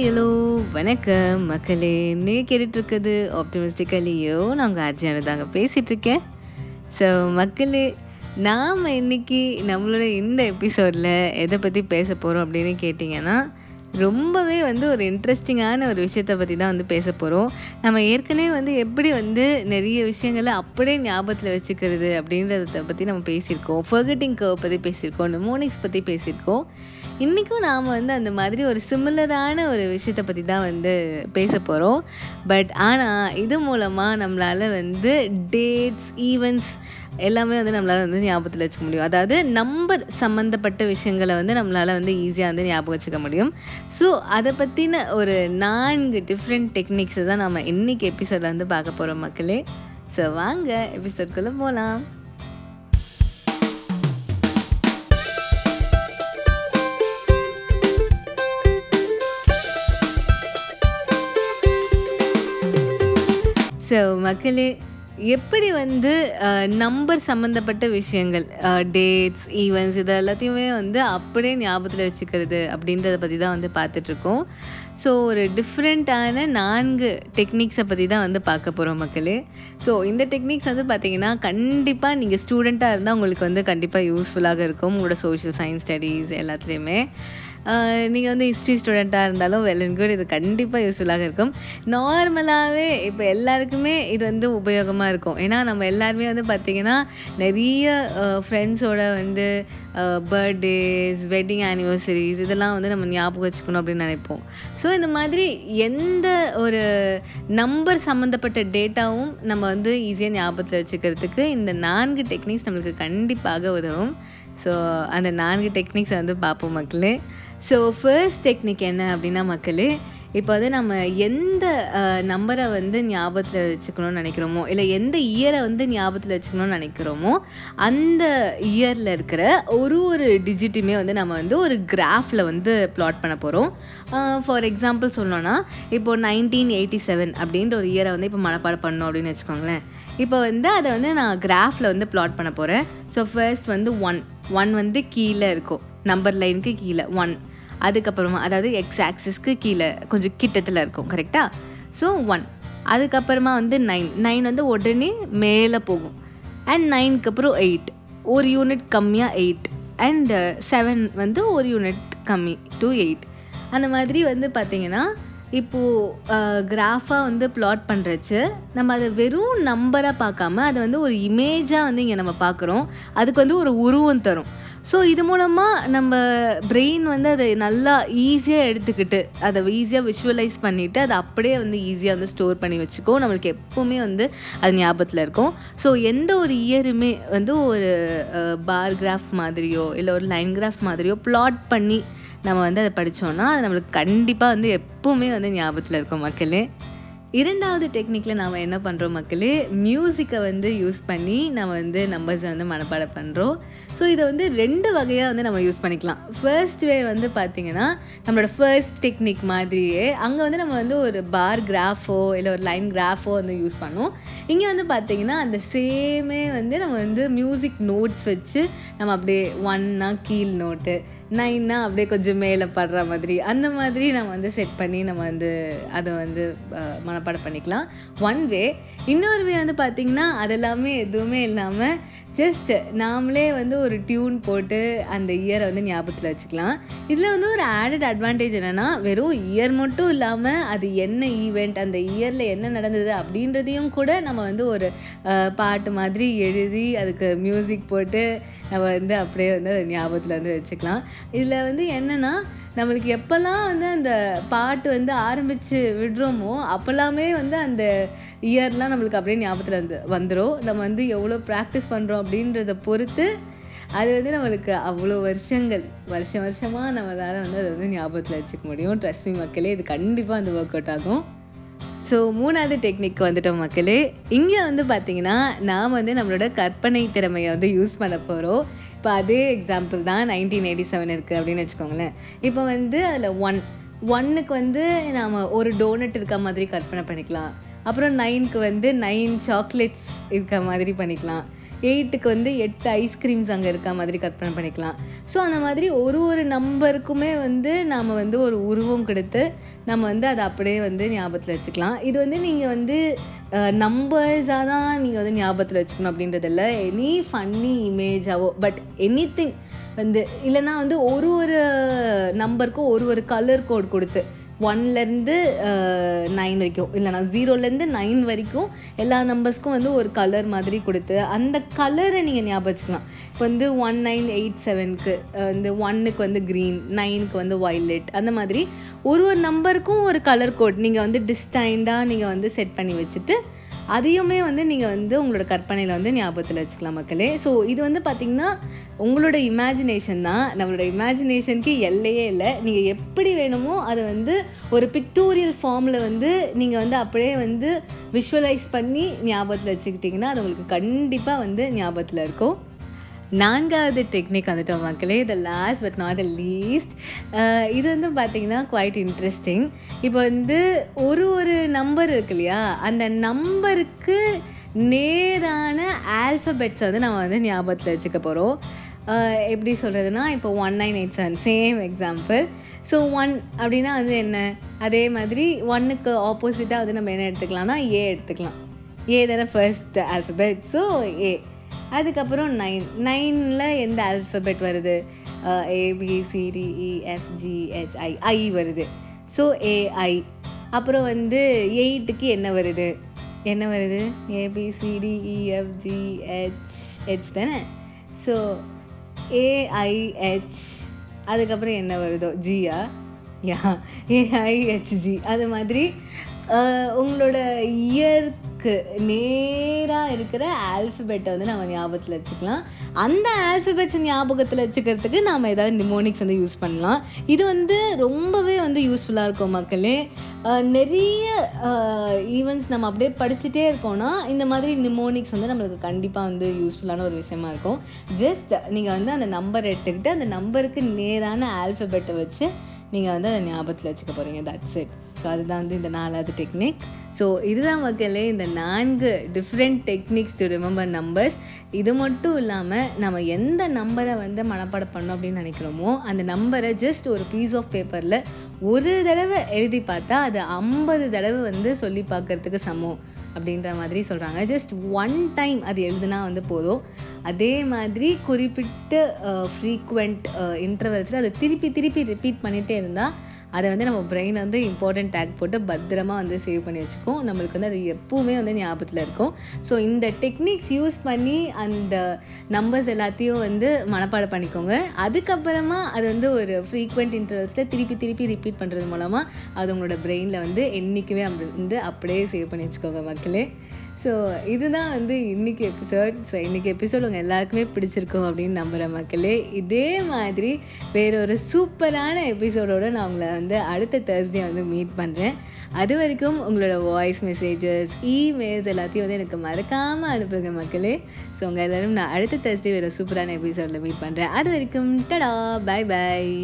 Hi hello வணக்கம். மக்களே நீ கேட்டுட்ருக்குது ஆப்டிமிஸ்டிக்கலியோ நாங்கள் அர்ஜுன தாங்க பேசிகிட்ருக்கேன் ஸோ மக்களே நாம் இன்னைக்கு நம்மளோட இந்த எபிசோடில் எதை பற்றி பேச போகிறோம் அப்படின்னு கேட்டிங்கன்னா ரொம்பவே வந்து ஒரு இன்ட்ரெஸ்டிங்கான ஒரு விஷயத்தை பற்றி தான் வந்து பேச போகிறோம் நம்ம ஏற்கனவே வந்து எப்படி வந்து நிறைய விஷயங்களை அப்படியே ஞாபகத்தில் வச்சுக்கிறது அப்படின்றத பற்றி நம்ம பேசியிருக்கோம். ஃபர்கட்டிங் கர்வ் பற்றி பேசியிருக்கோம். நிமோனிக்ஸ் பற்றி பேசியிருக்கோம். இன்றைக்கும் நாம் வந்து அந்த மாதிரி ஒரு சிமிலரான ஒரு விஷயத்தை பற்றி தான் வந்து பேச போகிறோம் பட் ஆனால் இது மூலமாக நம்மளால் வந்து டேட்ஸ் ஈவெண்ட்ஸ் எல்லாமே வந்து நம்மளால் வந்து ஞாபகத்தில் வச்சுக்க முடியும். அதாவது நம்பர் சம்மந்தப்பட்ட விஷயங்களை வந்து நம்மளால் வந்து ஈஸியாக வந்து ஞாபகம் வச்சுக்க முடியும். ஸோ அதை பற்றின ஒரு நான்கு டிஃப்ரெண்ட் டெக்னிக்ஸை தான் நம்ம இன்றைக்கி எபிசோடில் வந்து பார்க்க போகிறோம் மக்களே. ஸோ வாங்க எபிசோட்குள்ளே போகலாம் ஸோ மக்களே எப்படி வந்து நம்பர் சம்மந்தப்பட்ட விஷயங்கள் டேட்ஸ் ஈவெண்ட்ஸ் இது எல்லாத்தையுமே வந்து அப்படியே ஞாபகத்தில் வச்சுக்கிறது அப்படின்றத பற்றி தான் வந்து பார்த்துட்ருக்கோம். ஸோ ஒரு டிஃப்ரெண்ட்டான நான்கு டெக்னிக்ஸை பற்றி தான் வந்து பார்க்க போகிறோம் மக்களே. ஸோ இந்த டெக்னிக்ஸ் வந்து பார்த்திங்கன்னா கண்டிப்பாக நீங்கள் ஸ்டூடெண்ட்டாக இருந்தால் உங்களுக்கு வந்து கண்டிப்பாக யூஸ்ஃபுல்லாக இருக்கும். உங்களோட சோஷியல் சயின்ஸ் ஸ்டடீஸ் எல்லாத்துலேயுமே. நீங்கள் வந்து ஹிஸ்ட்ரி ஸ்டூடெண்ட்டாக இருந்தாலும் வெல் அண்ட் குட் இது கண்டிப்பாக யூஸ்ஃபுல்லாக இருக்கும். நார்மலாகவே இப்போ எல்லாருக்குமே இது வந்து உபயோகமாக இருக்கும். ஏன்னா நம்ம எல்லாருமே வந்து பார்த்திங்கன்னா நிறைய ஃப்ரெண்ட்ஸோட வந்து பர்த்டேஸ் வெட்டிங் ஆனிவர்சரிஸ் இதெல்லாம் வந்து நம்ம ஞாபகம் வச்சுக்கணும் அப்படின்னு நினைப்போம். ஸோ இந்த மாதிரி எந்த ஒரு நம்பர் சம்மந்தப்பட்ட டேட்டாவும் நம்ம வந்து ஈஸியாக ஞாபகத்தில் வச்சுக்கிறதுக்கு இந்த நான்கு டெக்னிக்ஸ் நம்மளுக்கு கண்டிப்பாக உதவும். ஸோ அந்த நான்கு டெக்னிக்ஸை வந்து பார்ப்போம் மக்களே. ஸோ ஃபர்ஸ்ட் டெக்னிக் என்ன அப்படின்னா மக்களே இப்போ வந்து நம்ம எந்த நம்பரை வந்து ஞாபகத்தில் வச்சுக்கணும்னு நினைக்கிறோமோ இல்லை எந்த இயரை வந்து ஞாபகத்தில் வச்சுக்கணும்னு நினைக்கிறோமோ அந்த இயரில் இருக்கிற ஒரு ஒரு டிஜிட்டுமே வந்து நம்ம வந்து ஒரு கிராஃபில் வந்து ப்ளாட் பண்ண போகிறோம் ஃபார் எக்ஸாம்பிள் சொல்லணும்னா இப்போது நைன்டீன் எயிட்டி செவன் அப்படின்ற ஒரு இயரை வந்து இப்போ மனப்பாடம் பண்ணோம் அப்படின்னு வச்சுக்கோங்களேன். இப்போ வந்து அதை வந்து நான் கிராஃபில் வந்து ப்ளாட் பண்ண போகிறேன் ஸோ ஃபர்ஸ்ட் வந்து ஒன் ஒன் வந்து கீழே இருக்கும். நம்பர் லைனுக்கு கீழே. ஒன் அதுக்கப்புறமா அதாவது எக்ஸ் ஆக்சிஸ்க்கு கீழே கொஞ்சம் கிட்டத்தில் இருக்கும் கரெக்டாக ஸோ ஒன் அதுக்கப்புறமா வந்து நைன் நைன் வந்து உடனே மேலே போகும். அண்ட் நைனுக்கு அப்புறம் எயிட் ஒரு யூனிட் கம்மியாக எயிட் அண்ட் செவன் வந்து ஒரு யூனிட் கம்மி டு எயிட் அந்த மாதிரி வந்து பார்த்திங்கன்னா இப்போது கிராஃபாக வந்து ப்ளாட் பண்ணுறச்சு நம்ம அதை வெறும் நம்பராக பார்க்காம அதை வந்து ஒரு இமேஜாக வந்து இங்கே நம்ம பார்க்குறோம். அதுக்கு வந்து ஒரு உருவம் தரும். ஸோ இது மூலமாக நம்ம பிரெயின் வந்து அதை நல்லா ஈஸியாக எடுத்துக்கிட்டு அதை ஈஸியாக விஷுவலைஸ் பண்ணிவிட்டு அதை அப்படியே வந்து ஈஸியாக வந்து ஸ்டோர் பண்ணி வச்சுக்கோ. நம்மளுக்கு எப்போவுமே வந்து அது ஞாபகத்தில் இருக்கும். ஸோ எந்த ஒரு இயருமே வந்து ஒரு பார் கிராஃப் மாதிரியோ இல்லை ஒரு லைன் கிராஃப் மாதிரியோ ப்ளாட் பண்ணி நம்ம வந்து அதை படித்தோன்னா அது நம்மளுக்கு கண்டிப்பாக வந்து எப்போவுமே வந்து ஞாபகத்தில் இருக்கும் மக்களே. இரண்டாவது டெக்னிக்கில் நாம் என்ன பண்ணுறோம் மக்களே? மியூசிக்கை வந்து யூஸ் பண்ணி நம்ம வந்து நம்பர்ஸை வந்து மனப்பாடம் பண்ணுறோம் ஸோ இதை வந்து ரெண்டு வகையாக வந்து நம்ம யூஸ் பண்ணிக்கலாம். ஃபர்ஸ்ட் வே வந்து பார்த்திங்கன்னா நம்மளோட ஃபர்ஸ்ட் டெக்னிக் மாதிரியே அங்கே வந்து நம்ம வந்து ஒரு பார் கிராஃபோ இல்லை ஒரு லைன் கிராஃபோ வந்து யூஸ் பண்ணுவோம். இங்கே வந்து பார்த்திங்கன்னா அந்த சேமே வந்து நம்ம வந்து மியூசிக் நோட்ஸ் வச்சு நம்ம அப்படியே ஒன்னா கீழ் நோட்டு நைன்னா அப்படியே கொஞ்சம் மேலே படுற மாதிரி அந்த மாதிரி நம்ம வந்து செட் பண்ணி நம்ம வந்து அதை வந்து மனப்பாடம் பண்ணிக்கலாம். ஒன் வே இன்னொரு வே வந்து பார்த்திங்கன்னா அதெல்லாமே எதுவுமே இல்லாமல் ஜஸ்ட் நாமளே வந்து ஒரு டியூன் போட்டு அந்த இயரை வந்து ஞாபகத்தில் வச்சுக்கலாம். இதில் வந்து ஒரு ஆடட் அட்வான்டேஜ் என்னென்னா வெறும் இயர் மட்டும் இல்லாமல் அது என்ன ஈவெண்ட் அந்த இயரில் என்ன நடந்தது அப்படின்றதையும் கூட நம்ம வந்து ஒரு பாட்டு மாதிரி எழுதி அதுக்கு மியூசிக் போட்டு நம்ம வந்து அப்படியே வந்து அதை ஞாபகத்தில் வந்து வச்சுக்கலாம். இதில் வந்து என்னென்னா நம்மளுக்கு எப்போல்லாம் வந்து அந்த பாட்டு வந்து ஆரம்பித்து விடுறோமோ அப்போல்லாமே வந்து அந்த இயர்லாம் நம்மளுக்கு அப்படியே ஞாபகத்தில் வந்து வந்துடும் நம்ம வந்து எவ்வளோ ப்ராக்டிஸ் பண்ணுறோம் அப்படின்றத பொறுத்து அது வந்து நம்மளுக்கு அவ்வளோ வருஷங்கள் வருஷம் வருஷமாக நம்மளால் வந்து அதை வந்து ஞாபகத்தில் வச்சுக்க முடியும். ட்ரஸ்மி மக்களே இது கண்டிப்பாக அந்த ஒர்க் அவுட் ஆகும். ஸோ மூணாவது டெக்னிக் வந்துட்டோம் மக்களே. இங்கே வந்து பார்த்திங்கன்னா நாம் வந்து நம்மளோட கற்பனை திறமையை வந்து யூஸ் பண்ண போகிறோம் இப்போ அதே எக்ஸாம்பிள் தான் நைன்டீன் எயிட்டி செவன் இருக்குது அப்படின்னு வச்சுக்கோங்களேன். இப்போ வந்து அதில் ஒன் ஒன்னுக்கு வந்து நாம் ஒரு டோனட் இருக்க மாதிரி கற்பனை பண்ணிக்கலாம். அப்புறம் நைனுக்கு வந்து நைன் சாக்லேட்ஸ் இருக்க மாதிரி பண்ணிக்கலாம். எயிட்டுக்கு வந்து எட்டு ஐஸ்கிரீம்ஸ் அங்கே இருக்க மாதிரி கற்பனை பண்ணிக்கலாம். ஸோ அந்த மாதிரி ஒரு ஒரு நம்பருக்குமே வந்து நாம் வந்து ஒரு உருவம் கொடுத்து நம்ம வந்து அதை அப்படியே வந்து ஞாபகத்தில் வச்சுக்கலாம். இது வந்து நீங்கள் வந்து நம்பர்ஸாக தான் நீங்கள் வந்து ஞாபகத்தில் வச்சுக்கணும் அப்படின்றதில்ல. எனி ஃபன்னி இமேஜாவோ பட் எனி திங் வந்து இல்லைன்னா வந்து ஒரு ஒரு நம்பருக்கும் ஒரு ஒரு கலர் கோட் கொடுத்து ஒன்லேருந்து நைன் வரைக்கும். இல்லைனா ஜீரோலேருந்து நைன் வரைக்கும் எல்லா நம்பர்ஸ்க்கும் வந்து ஒரு கலர் மாதிரி கொடுத்து அந்த கலரை நீங்கள் ஞாபகம் வச்சுக்கலாம் இப்போ வந்து ஒன் நைன் எயிட் செவனுக்கு வந்து ஒன்னுக்கு வந்து க்ரீன் நைனுக்கு வந்து வயலட் அந்த மாதிரி ஒரு ஒரு நம்பருக்கும் ஒரு கலர் கோட் நீங்கள் வந்து டிஸ்டைண்டாக நீங்கள் வந்து செட் பண்ணி வச்சுட்டு அதையுமே வந்து நீங்கள் வந்து உங்களோட கற்பனையில் வந்து ஞாபகத்தில் வச்சுக்கலாம் மக்களே. ஸோ இது வந்து பார்த்திங்கன்னா உங்களோட இமேஜினேஷன் தான். நம்மளோட இமேஜினேஷனுக்கு எல்லையே இல்லை. நீங்கள் எப்படி வேணுமோ அதை வந்து ஒரு பிக்டோரியல் ஃபார்மில் வந்து நீங்கள் வந்து அப்படியே வந்து விஷுவலைஸ் பண்ணி ஞாபகத்தில் வச்சுக்கிட்டிங்கன்னா அது உங்களுக்கு கண்டிப்பாக வந்து ஞாபகத்தில் இருக்கும். நான்காவது டெக்னிக் வந்துட்டோம் மக்களே. The last but not the least இது வந்து பார்த்திங்கன்னா குவைட் இன்ட்ரெஸ்டிங் இப்போ வந்து ஒரு ஒரு நம்பர் இருக்கு இல்லையா? அந்த நம்பருக்கு நேரான ஆல்ஃபபெட்ஸை வந்து நம்ம வந்து ஞாபகத்தில் வச்சுக்க போகிறோம் எப்படி சொல்கிறதுனா இப்போ one nine eight seven same example so one அப்படின்னா வந்து என்ன? அதே மாதிரி ஒன்னுக்கு ஆப்போசிட்டாக வந்து நம்ம என்ன எடுத்துக்கலாம்னா ஏ எடுத்துக்கலாம். ஏ தானே ஃபர்ஸ்ட் ஆல்ஃபபெட் ஸோ ஏ அதுக்கப்புறம் நைன் நைனில் எந்த ஆல்ஃபபெட் வருது? ஏபிசிடிஇஎஃப்ஜிஹெச்ஐ ஐ e, வருது. ஸோ ஏஐ அப்புறம் வந்து எயிட்டுக்கு என்ன வருது? என்ன வருது? ஏபிசிடிஇஎஃப்ஜிஹெச் ஹெச் e, தானே? ஸோ ஏஐஹெச் அதுக்கப்புறம் என்ன வருதோ? ஜியா யா? ஏஐஹெச்ஜி அது மாதிரி உங்களோட இயருக்கு நேராக இருக்கிற ஆல்ஃபபெட்டை வந்து நம்ம ஞாபகத்தில் வச்சுக்கலாம். அந்த ஆல்ஃபபெட்ஸ் ஞாபகத்தில் வச்சுக்கிறதுக்கு நாம் ஏதாவது நிமோனிக்ஸ் வந்து யூஸ் பண்ணலாம். இது வந்து ரொம்பவே வந்து யூஸ்ஃபுல்லாக இருக்கும் மக்களே. நிறைய ஈவெண்ட்ஸ் நம்ம அப்படியே படிச்சுட்டே இருக்கோம்னா இந்த மாதிரி நிமோனிக்ஸ் வந்து நம்மளுக்கு கண்டிப்பாக வந்து யூஸ்ஃபுல்லான ஒரு விஷயமா இருக்கும். ஜஸ்ட் நீங்கள் வந்து அந்த நம்பர் எடுத்துக்கிட்டு அந்த நம்பருக்கு நேரான ஆல்ஃபபெட்டை வச்சு நீங்கள் வந்து அதை ஞாபகத்தில் வச்சுக்க போகிறீங்க தட்ஸ் இட் ஸோ அதுதான் வந்து இந்த நாலாவது டெக்னிக் ஸோ இதுதான் மக்களே இந்த நான்கு different techniques to remember numbers இது மட்டும் இல்லாமல் நம்ம எந்த நம்பரை வந்து மனப்பாடம் பண்ணோம் அப்படின்னு நினைக்கிறோமோ அந்த நம்பரை ஜஸ்ட் ஒரு பீஸ் ஆஃப் பேப்பரில் ஒரு தடவை எழுதி பார்த்தா அது ஐம்பது தடவை வந்து சொல்லி பார்க்குறதுக்கு சமம் அப்படின்ற மாதிரி சொல்கிறாங்க ஜஸ்ட் ஒன் டைம் அது எழுதுனா வந்து போதும். அதே மாதிரி குறிப்பிட்ட ஃப்ரீக்குவெண்ட் இன்டர்வல்ஸில் அதை திருப்பி திருப்பி ரிப்பீட் பண்ணிகிட்டே இருந்தால் அதை வந்து நம்ம பிரெயின் வந்து இம்பார்ட்டன்ட் டேக் போட்டு பத்திரமா வந்து சேவ் பண்ணி வச்சுக்கும். நம்மளுக்கு வந்து அது எப்போவுமே வந்து ஞாபகத்தில் இருக்கும். ஸோ இந்த டெக்னிக்ஸ் யூஸ் பண்ணி அந்த நம்பர்ஸ் எல்லாத்தையும் வந்து மனப்பாடம் பண்ணிக்கோங்க. அதுக்கப்புறமா அது வந்து ஒரு ஃப்ரீக்வெண்ட் இன்டர்வல்ஸில் திருப்பி திருப்பி ரிப்பீட் பண்ணுறது மூலமாக அது உங்களோட பிரெயினில் வந்து என்றைக்குமே வந்து அப்படியே சேவ் பண்ணி வச்சுக்கோங்க மக்களே. ஸோ இதுதான் வந்து இன்றைக்கி எபிசோட் ஸோ இன்றைக்கி எபிசோட் உங்கள் எல்லாருக்குமே பிடிச்சிருக்கும் அப்படின்னு நம்புகிற மக்களே இதே மாதிரி வேறொரு சூப்பரான எபிசோடோடு நான் உங்களை வந்து அடுத்த தேர்ஸ்டே வந்து மீட் பண்ணுறேன் அது வரைக்கும் உங்களோட வாய்ஸ் மெசேஜஸ் இமெயில்ஸ் எல்லாத்தையும் வந்து எனக்கு மறக்காமல் அனுப்புங்க மக்களே. ஸோ உங்கள் எல்லோரும் நான் அடுத்த தேர்ஸ்டே வேறு சூப்பரான எபிசோடில் மீட் பண்ணுறேன் அது வரைக்கும் டடா பாய் பாய்